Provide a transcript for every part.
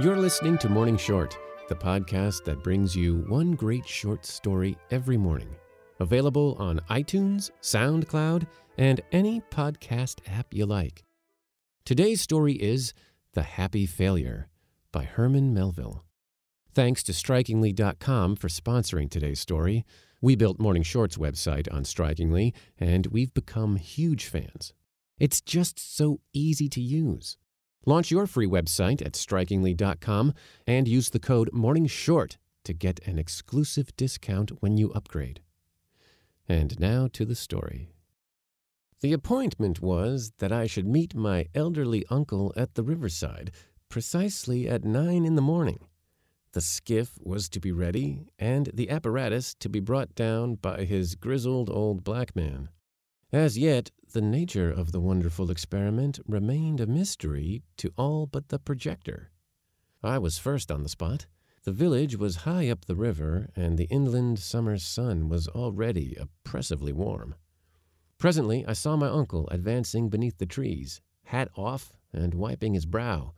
You're listening to Morning Short, the podcast that brings you one great short story every morning. Available on iTunes, SoundCloud, and any podcast app you like. Today's story is The Happy Failure by Herman Melville. Thanks to Strikingly.com for sponsoring today's story. We built Morning Short's website on Strikingly, and we've become huge fans. It's just so easy to use. Launch your free website at strikingly.com and use the code MORNINGSHORT to get an exclusive discount when you upgrade. And now to the story. The appointment was that I should meet my elderly uncle at the riverside precisely at nine in the morning. The skiff was to be ready, and the apparatus to be brought down by his grizzled old black man. As yet, the nature of the wonderful experiment remained a mystery to all but the projector. I was first on the spot. The village was high up the river, and the inland summer sun was already oppressively warm. Presently, I saw my uncle advancing beneath the trees, hat off and wiping his brow,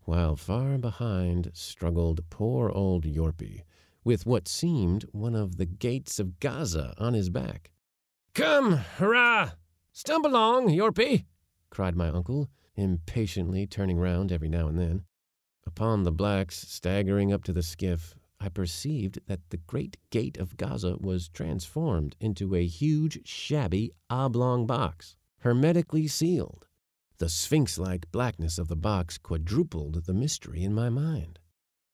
while far behind struggled poor old Yorpy, with what seemed one of the gates of Gaza on his back. Come, hurrah! Stumble along, Yorpy! cried my uncle, impatiently turning round every now and then. Upon the blacks staggering up to the skiff, I perceived that the great gate of Gaza was transformed into a huge, shabby, oblong box, hermetically sealed. The sphinx like blackness of the box quadrupled the mystery in my mind.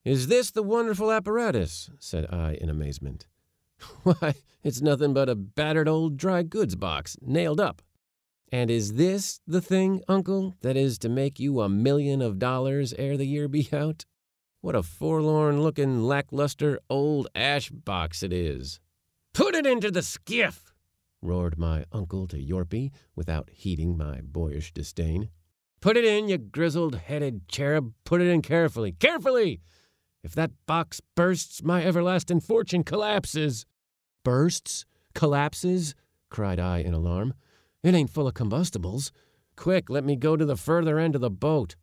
Is this the wonderful apparatus? said I in amazement. Why, it's nothing but a battered old dry goods box, nailed up. And is this the thing, uncle, that is to make you a million of dollars ere the year be out? What a forlorn looking, lackluster old ash box it is. Put it into the skiff, roared my uncle to Yorpy, without heeding my boyish disdain. Put it in, you grizzled headed cherub. Put it in carefully. Carefully! If that box bursts, my everlasting fortune collapses bursts, collapses? cried I in alarm. It ain't full of combustibles. Quick, let me go to the further end of the boat.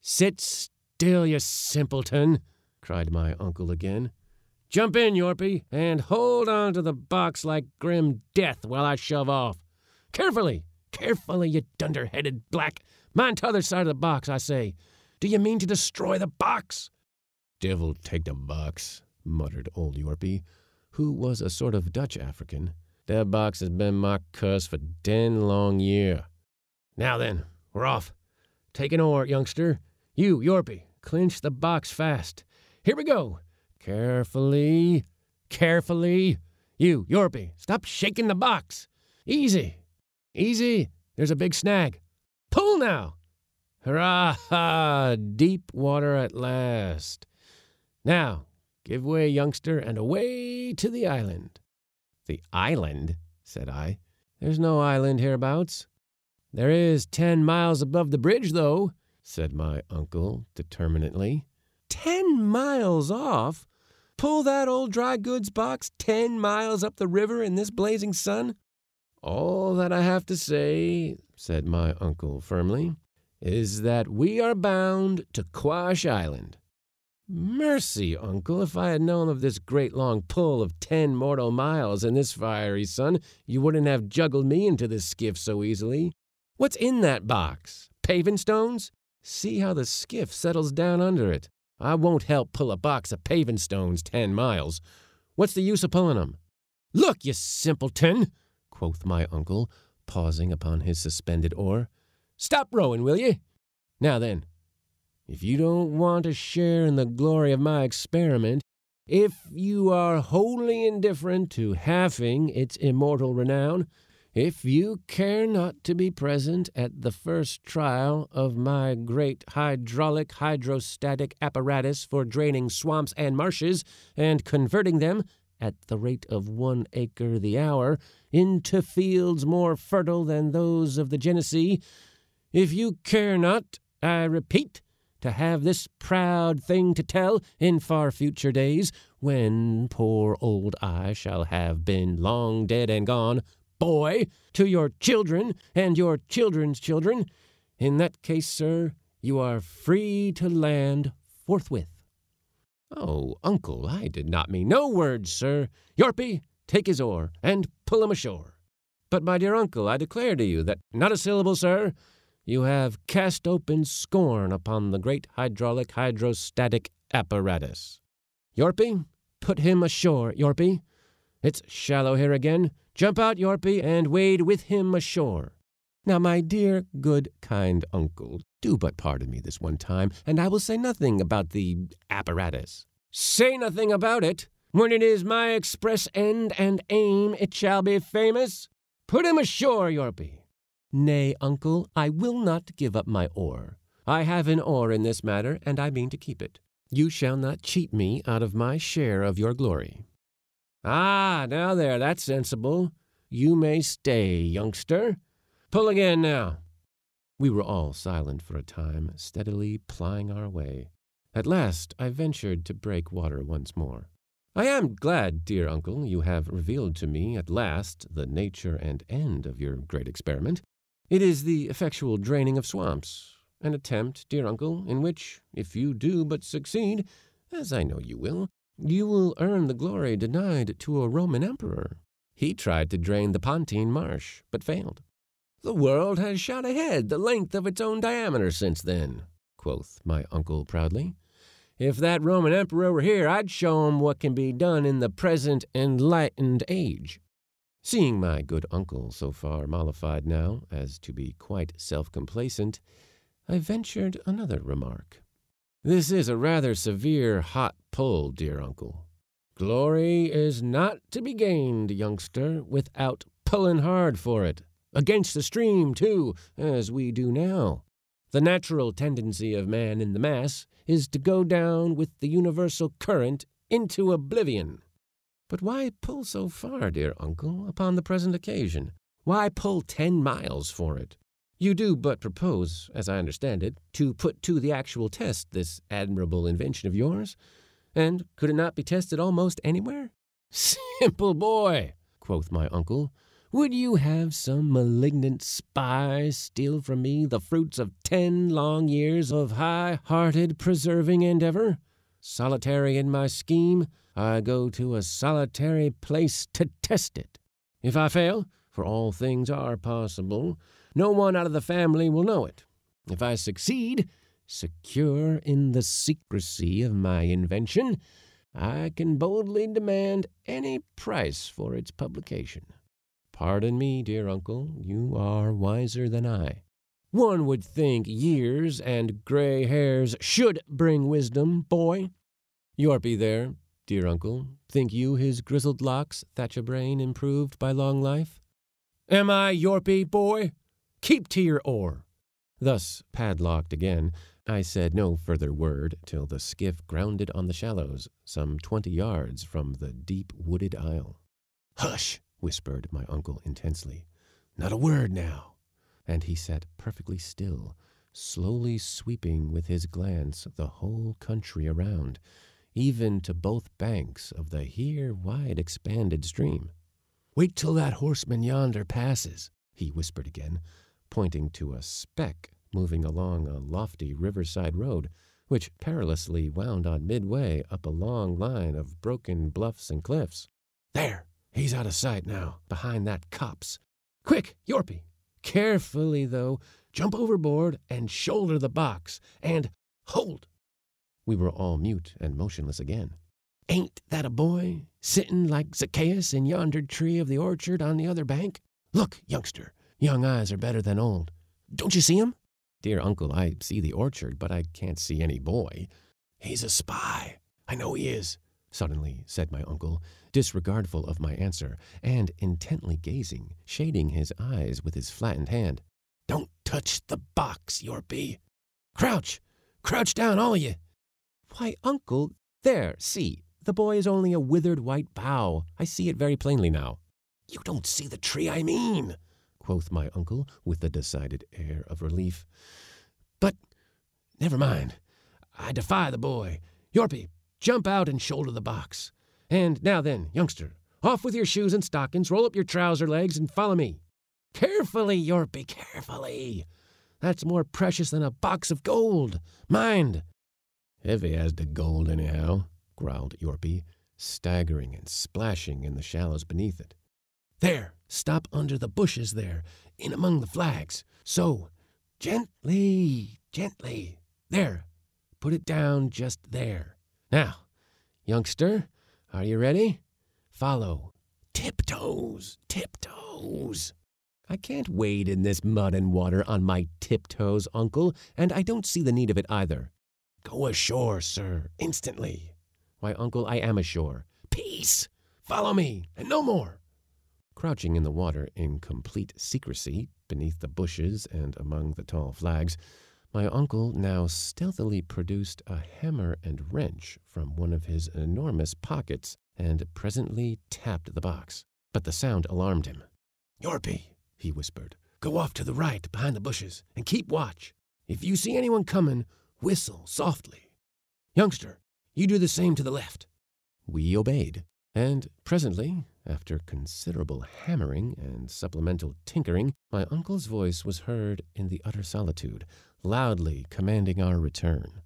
Sit still, you simpleton, cried my uncle again. Jump in, Yorpy, and hold on to the box like grim death while I shove off. Carefully, carefully, you dunder-headed black. Mind t'other side of the box, I say. Do you mean to destroy the box? Devil take the box, muttered old Yorpy who was a sort of Dutch African. That box has been my curse for ten long year. Now then, we're off. Take an oar, youngster. You, Yorpy, clinch the box fast. Here we go. Carefully, carefully. You, Yorpy, stop shaking the box. Easy, easy. There's a big snag. Pull now. Hurrah! Deep water at last. Now, Give way, youngster, and away to the island. The island? said I. There's no island hereabouts. There is ten miles above the bridge, though, said my uncle determinately. Ten miles off? Pull that old dry goods box ten miles up the river in this blazing sun? All that I have to say, said my uncle firmly, is that we are bound to Quash Island. Mercy, uncle, if I had known of this great long pull of ten mortal miles in this fiery sun, you wouldn't have juggled me into this skiff so easily. What's in that box? Paving stones? See how the skiff settles down under it. I won't help pull a box of paving stones ten miles. What's the use of pulling 'em? Look, you simpleton, quoth my uncle, pausing upon his suspended oar. Stop rowing, will ye? Now then, if you don't want to share in the glory of my experiment, if you are wholly indifferent to halving its immortal renown, if you care not to be present at the first trial of my great hydraulic hydrostatic apparatus for draining swamps and marshes and converting them, at the rate of one acre the hour, into fields more fertile than those of the Genesee, if you care not, I repeat, to have this proud thing to tell in far future days, when poor old I shall have been long dead and gone, boy, to your children and your children's children. In that case, sir, you are free to land forthwith. Oh, uncle, I did not mean no words, sir. Yorpy, take his oar and pull him ashore. But, my dear uncle, I declare to you that not a syllable, sir. You have cast open scorn upon the great hydraulic hydrostatic apparatus. Yorpy, put him ashore, Yorpy. It's shallow here again. Jump out, Yorpy, and wade with him ashore. Now, my dear, good, kind uncle, do but pardon me this one time, and I will say nothing about the apparatus. Say nothing about it. When it is my express end and aim, it shall be famous. Put him ashore, Yorpy. Nay, uncle, I will not give up my oar. I have an oar in this matter, and I mean to keep it. You shall not cheat me out of my share of your glory. Ah, now there, that's sensible. You may stay, youngster. Pull again now. We were all silent for a time, steadily plying our way. At last I ventured to break water once more. I am glad, dear uncle, you have revealed to me at last the nature and end of your great experiment. It is the effectual draining of swamps, an attempt, dear uncle, in which, if you do but succeed, as I know you will, you will earn the glory denied to a Roman emperor. He tried to drain the Pontine Marsh, but failed. The world has shot ahead the length of its own diameter since then, quoth my uncle proudly. If that Roman emperor were here, I'd show him what can be done in the present enlightened age. Seeing my good uncle so far mollified now as to be quite self complacent, I ventured another remark. This is a rather severe hot pull, dear uncle. Glory is not to be gained, youngster, without pullin' hard for it. Against the stream, too, as we do now. The natural tendency of man in the mass is to go down with the universal current into oblivion. But why pull so far, dear uncle, upon the present occasion? Why pull ten miles for it? You do but propose, as I understand it, to put to the actual test this admirable invention of yours? And could it not be tested almost anywhere? Simple boy, quoth my uncle. Would you have some malignant spy steal from me the fruits of ten long years of high hearted persevering endeavor? Solitary in my scheme, I go to a solitary place to test it. If I fail, for all things are possible, no one out of the family will know it. If I succeed, secure in the secrecy of my invention, I can boldly demand any price for its publication. Pardon me, dear uncle, you are wiser than I. One would think years and gray hairs should bring wisdom, boy. Yorpy there, dear uncle, think you his grizzled locks thatch a brain improved by long life? Am I Yorpy, boy? Keep to your oar. Thus padlocked again, I said no further word till the skiff grounded on the shallows, some twenty yards from the deep wooded isle. Hush! whispered my uncle intensely. Not a word now. And he sat perfectly still, slowly sweeping with his glance the whole country around, even to both banks of the here wide expanded stream. Wait till that horseman yonder passes, he whispered again, pointing to a speck moving along a lofty riverside road, which perilously wound on midway up a long line of broken bluffs and cliffs. There! He's out of sight now, behind that copse. Quick, Yorpy! Carefully, though, jump overboard and shoulder the box, and hold! We were all mute and motionless again. Ain't that a boy, sittin' like Zacchaeus in yonder tree of the orchard on the other bank? Look, youngster, young eyes are better than old. Don't you see him? Dear uncle, I see the orchard, but I can't see any boy. He's a spy. I know he is suddenly said my uncle, disregardful of my answer, and intently gazing, shading his eyes with his flattened hand. Don't touch the box, Yorpy. Crouch! Crouch down, all of ye! Why, uncle, there, see, the boy is only a withered white bough. I see it very plainly now. You don't see the tree I mean, quoth my uncle, with a decided air of relief. But never mind. I defy the boy. Yorpy, Jump out and shoulder the box. And now then, youngster, off with your shoes and stockings, roll up your trouser legs, and follow me. Carefully, Yorpy, carefully. That's more precious than a box of gold. Mind. Heavy as the gold, anyhow, growled Yorpy, staggering and splashing in the shallows beneath it. There, stop under the bushes there, in among the flags. So, gently, gently. There, put it down just there. Now, youngster, are you ready? Follow. Tiptoes, tiptoes. I can't wade in this mud and water on my tiptoes, uncle, and I don't see the need of it either. Go ashore, sir, instantly. Why, uncle, I am ashore. Peace! Follow me, and no more. Crouching in the water in complete secrecy, beneath the bushes and among the tall flags, my uncle now stealthily produced a hammer and wrench from one of his enormous pockets and presently tapped the box. But the sound alarmed him. Yorpy, he whispered, go off to the right behind the bushes and keep watch. If you see anyone coming, whistle softly. Youngster, you do the same to the left. We obeyed, and presently, after considerable hammering and supplemental tinkering, my uncle's voice was heard in the utter solitude, loudly commanding our return.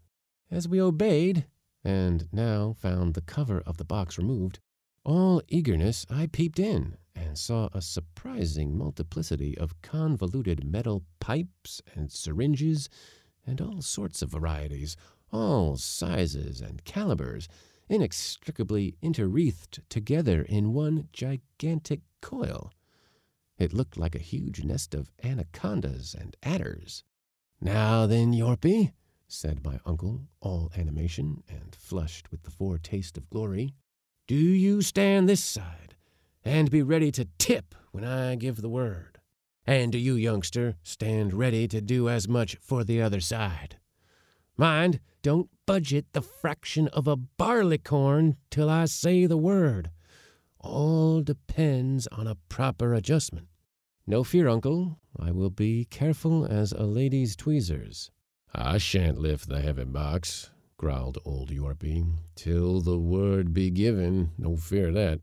As we obeyed, and now found the cover of the box removed, all eagerness I peeped in and saw a surprising multiplicity of convoluted metal pipes and syringes and all sorts of varieties, all sizes and calibers, inextricably interwreathed together in one gigantic coil. It looked like a huge nest of anacondas and adders. Now then, Yorpy, said my uncle, all animation and flushed with the foretaste of glory, do you stand this side and be ready to tip when I give the word. And do you, youngster, stand ready to do as much for the other side. Mind, don't budget the fraction of a barleycorn till I say the word. All depends on a proper adjustment. No fear, uncle. I will be careful as a lady's tweezers. I shan't lift the heavy box, growled old Yorpy, till the word be given. No fear that.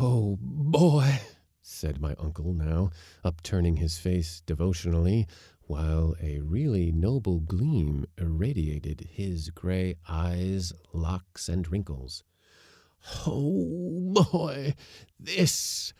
Oh, boy, said my uncle now, upturning his face devotionally, while a really noble gleam irradiated his gray eyes, locks, and wrinkles. Oh, boy, this,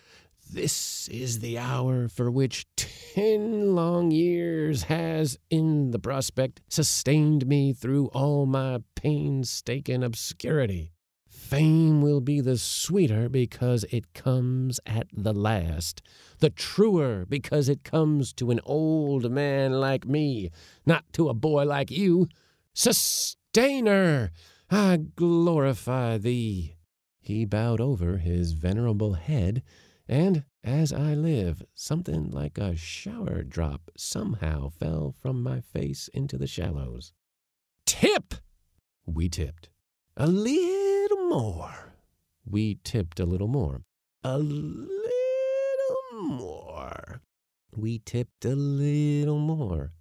this is the hour for which ten long years has, in the prospect, sustained me through all my painstaking obscurity. Fame will be the sweeter because it comes at the last, the truer because it comes to an old man like me, not to a boy like you. Sustainer, I glorify thee. He bowed over his venerable head, and as I live, something like a shower drop somehow fell from my face into the shallows. Tip! We tipped. A little more. We tipped a little more. A little more. We tipped a little more.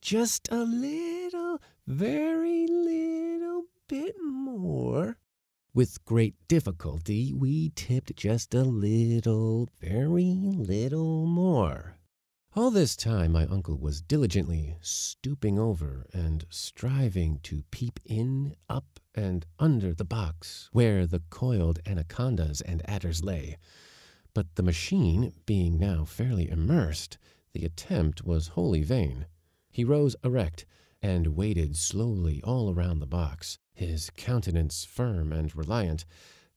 Just a little, very little bit more. With great difficulty, we tipped just a little, very little more. All this time my uncle was diligently stooping over and striving to peep in, up, and under the box where the coiled anacondas and adders lay. But the machine being now fairly immersed, the attempt was wholly vain. He rose erect and waded slowly all around the box, his countenance firm and reliant,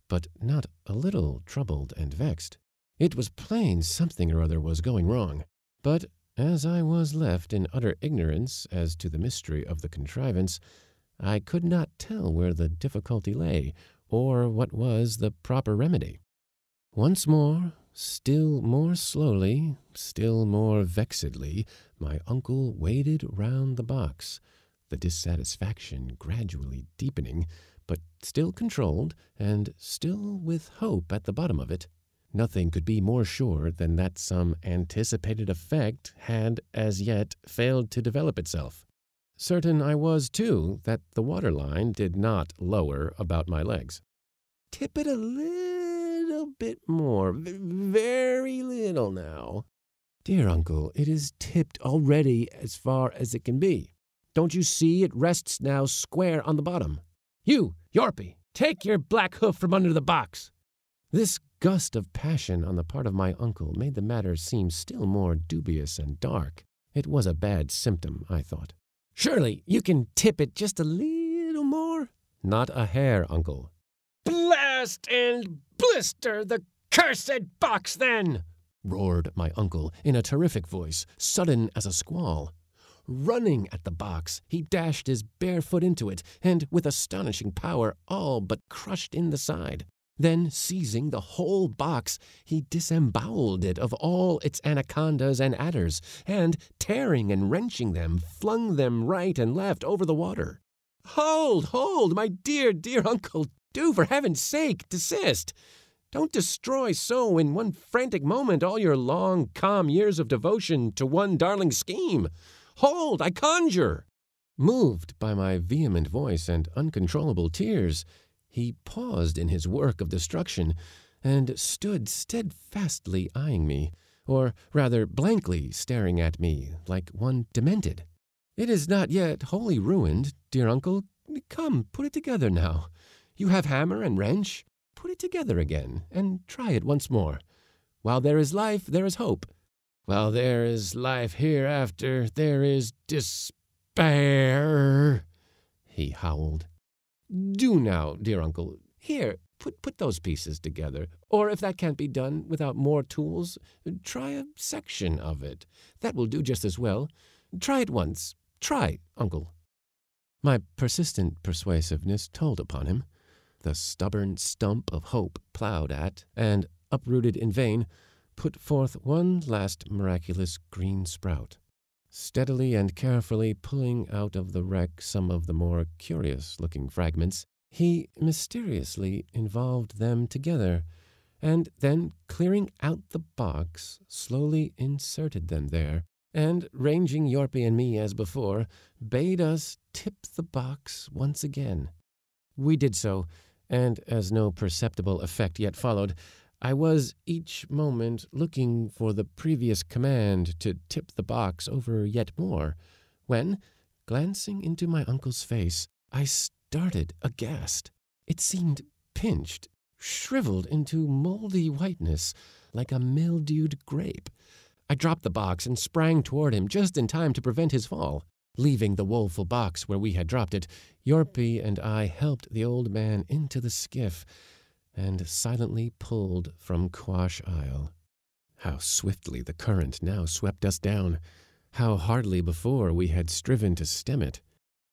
but not a little troubled and vexed. It was plain something or other was going wrong. But as I was left in utter ignorance as to the mystery of the contrivance, I could not tell where the difficulty lay, or what was the proper remedy. Once more, still more slowly, still more vexedly, my uncle waded round the box, the dissatisfaction gradually deepening, but still controlled, and still with hope at the bottom of it. Nothing could be more sure than that some anticipated effect had as yet failed to develop itself. Certain I was, too, that the water line did not lower about my legs. Tip it a little bit more, very little now. Dear uncle, it is tipped already as far as it can be. Don't you see it rests now square on the bottom? You, Yorpy, take your black hoof from under the box. This gust of passion on the part of my uncle made the matter seem still more dubious and dark. It was a bad symptom, I thought. Surely you can tip it just a little more? Not a hair, uncle. Blast and blister the cursed box, then! roared my uncle in a terrific voice, sudden as a squall. Running at the box, he dashed his bare foot into it, and with astonishing power all but crushed in the side. Then, seizing the whole box, he disemboweled it of all its anacondas and adders, and, tearing and wrenching them, flung them right and left over the water. Hold, hold, my dear, dear uncle, do for heaven's sake desist. Don't destroy so in one frantic moment all your long, calm years of devotion to one darling scheme. Hold, I conjure! Moved by my vehement voice and uncontrollable tears, he paused in his work of destruction and stood steadfastly eyeing me, or rather blankly staring at me like one demented. It is not yet wholly ruined, dear uncle. Come, put it together now. You have hammer and wrench. Put it together again, and try it once more. While there is life, there is hope. While there is life hereafter, there is despair, he howled. Do now, dear uncle. Here, put, put those pieces together. Or if that can't be done without more tools, try a section of it. That will do just as well. Try it once. Try, uncle. My persistent persuasiveness told upon him. The stubborn stump of hope plowed at, and uprooted in vain, put forth one last miraculous green sprout, steadily and carefully pulling out of the wreck some of the more curious looking fragments. He mysteriously involved them together, and then, clearing out the box, slowly inserted them there, and, ranging Yorpy and me as before, bade us tip the box once again. We did so, and as no perceptible effect yet followed, I was each moment looking for the previous command to tip the box over yet more, when, glancing into my uncle's face, I started aghast. It seemed pinched, shriveled into moldy whiteness, like a mildewed grape. I dropped the box and sprang toward him just in time to prevent his fall. Leaving the woeful box where we had dropped it, Yorpy and I helped the old man into the skiff and silently pulled from Quash Isle. How swiftly the current now swept us down! How hardly before we had striven to stem it!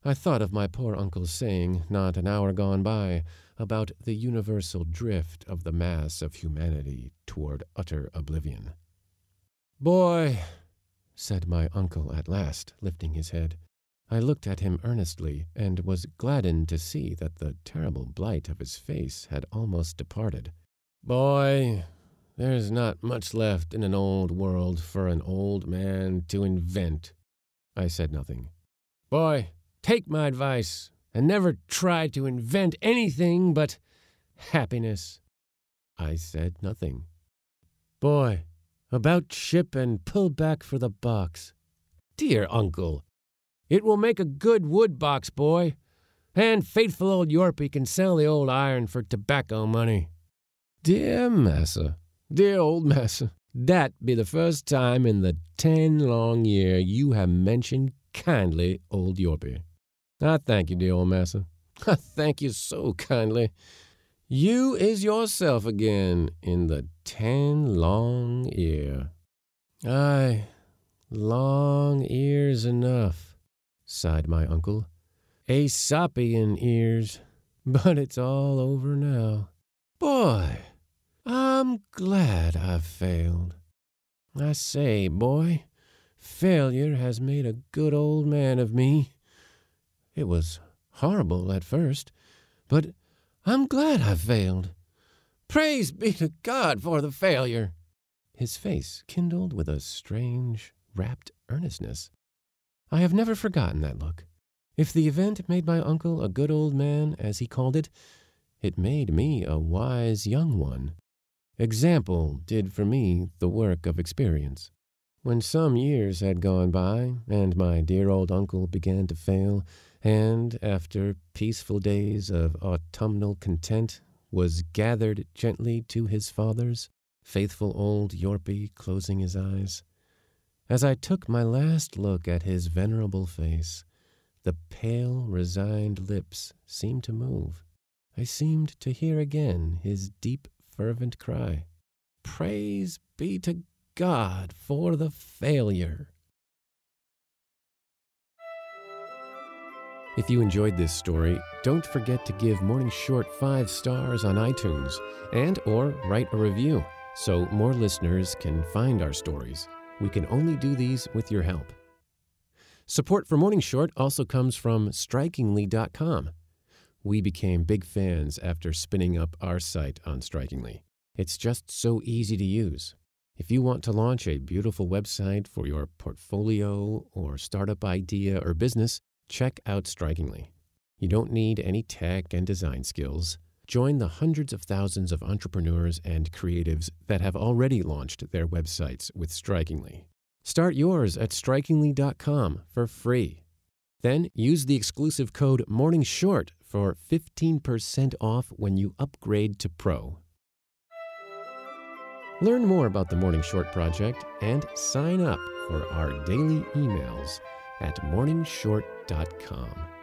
I thought of my poor uncle's saying, not an hour gone by, about the universal drift of the mass of humanity toward utter oblivion. Boy, said my uncle at last, lifting his head. I looked at him earnestly, and was gladdened to see that the terrible blight of his face had almost departed. Boy, there's not much left in an old world for an old man to invent. I said nothing. Boy, take my advice, and never try to invent anything but happiness. I said nothing. Boy, about ship and pull back for the box. Dear uncle, it will make a good wood box, boy, and faithful old Yorpy can sell the old iron for tobacco money. Dear massa, dear old massa, that be the first time in the ten long year you have mentioned kindly old Yorpy. I thank you, dear old massa. I thank you so kindly. You is yourself again in the ten long year. Aye, long ears enough, sighed my uncle. Aesopian ears, but it's all over now. Boy, I'm glad I've failed. I say, boy, failure has made a good old man of me. It was horrible at first, but I'm glad I failed. Praise be to God for the failure. His face kindled with a strange, rapt earnestness. I have never forgotten that look. If the event made my uncle a good old man, as he called it, it made me a wise young one. Example did for me the work of experience. When some years had gone by, and my dear old uncle began to fail, and, after peaceful days of autumnal content, was gathered gently to his fathers, faithful old Yorpy closing his eyes, as I took my last look at his venerable face, the pale, resigned lips seemed to move. I seemed to hear again his deep, fervent cry Praise be to God for the failure. If you enjoyed this story, don't forget to give Morning Short 5 stars on iTunes and or write a review so more listeners can find our stories. We can only do these with your help. Support for Morning Short also comes from strikingly.com. We became big fans after spinning up our site on Strikingly. It's just so easy to use. If you want to launch a beautiful website for your portfolio or startup idea or business, check out Strikingly. You don't need any tech and design skills. Join the hundreds of thousands of entrepreneurs and creatives that have already launched their websites with Strikingly. Start yours at strikingly.com for free. Then use the exclusive code MORNINGSHORT for 15% off when you upgrade to Pro. Learn more about the Morning Short Project and sign up for our daily emails at morningshort.com.